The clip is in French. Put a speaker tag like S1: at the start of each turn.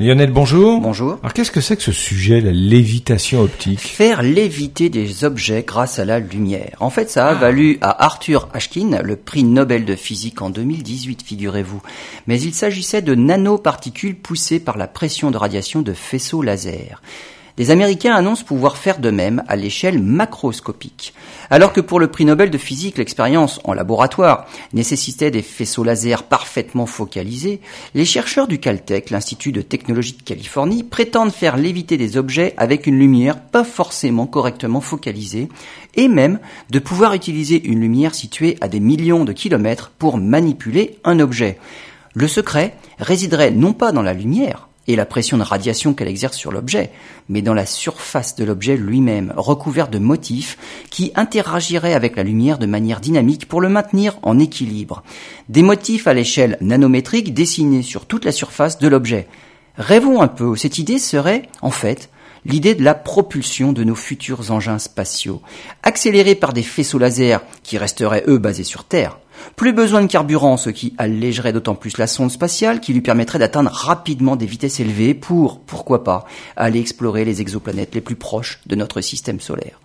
S1: Lionel, bonjour.
S2: Bonjour.
S1: Alors qu'est-ce que c'est que ce sujet, la lévitation optique?
S2: Faire léviter des objets grâce à la lumière. En fait, ça a valu à Arthur Ashkin le prix Nobel de physique en 2018, figurez-vous. Mais il s'agissait de nanoparticules poussées par la pression de radiation de faisceaux laser. Les Américains annoncent pouvoir faire de même à l'échelle macroscopique. Alors que pour le prix Nobel de physique, l'expérience en laboratoire nécessitait des faisceaux laser parfaitement focalisés, les chercheurs du Caltech, l'Institut de technologie de Californie, prétendent faire léviter des objets avec une lumière pas forcément correctement focalisée, et même de pouvoir utiliser une lumière située à des millions de kilomètres pour manipuler un objet. Le secret résiderait non pas dans la lumière, et la pression de radiation qu'elle exerce sur l'objet, mais dans la surface de l'objet lui-même, recouvert de motifs qui interagiraient avec la lumière de manière dynamique pour le maintenir en équilibre. Des motifs à l'échelle nanométrique dessinés sur toute la surface de l'objet. Rêvons un peu, cette idée serait, en fait, l'idée de la propulsion de nos futurs engins spatiaux, accélérés par des faisceaux laser qui resteraient eux basés sur Terre. Plus besoin de carburant, ce qui allégerait d'autant plus la sonde spatiale, qui lui permettrait d'atteindre rapidement des vitesses élevées pour, pourquoi pas, aller explorer les exoplanètes les plus proches de notre système solaire.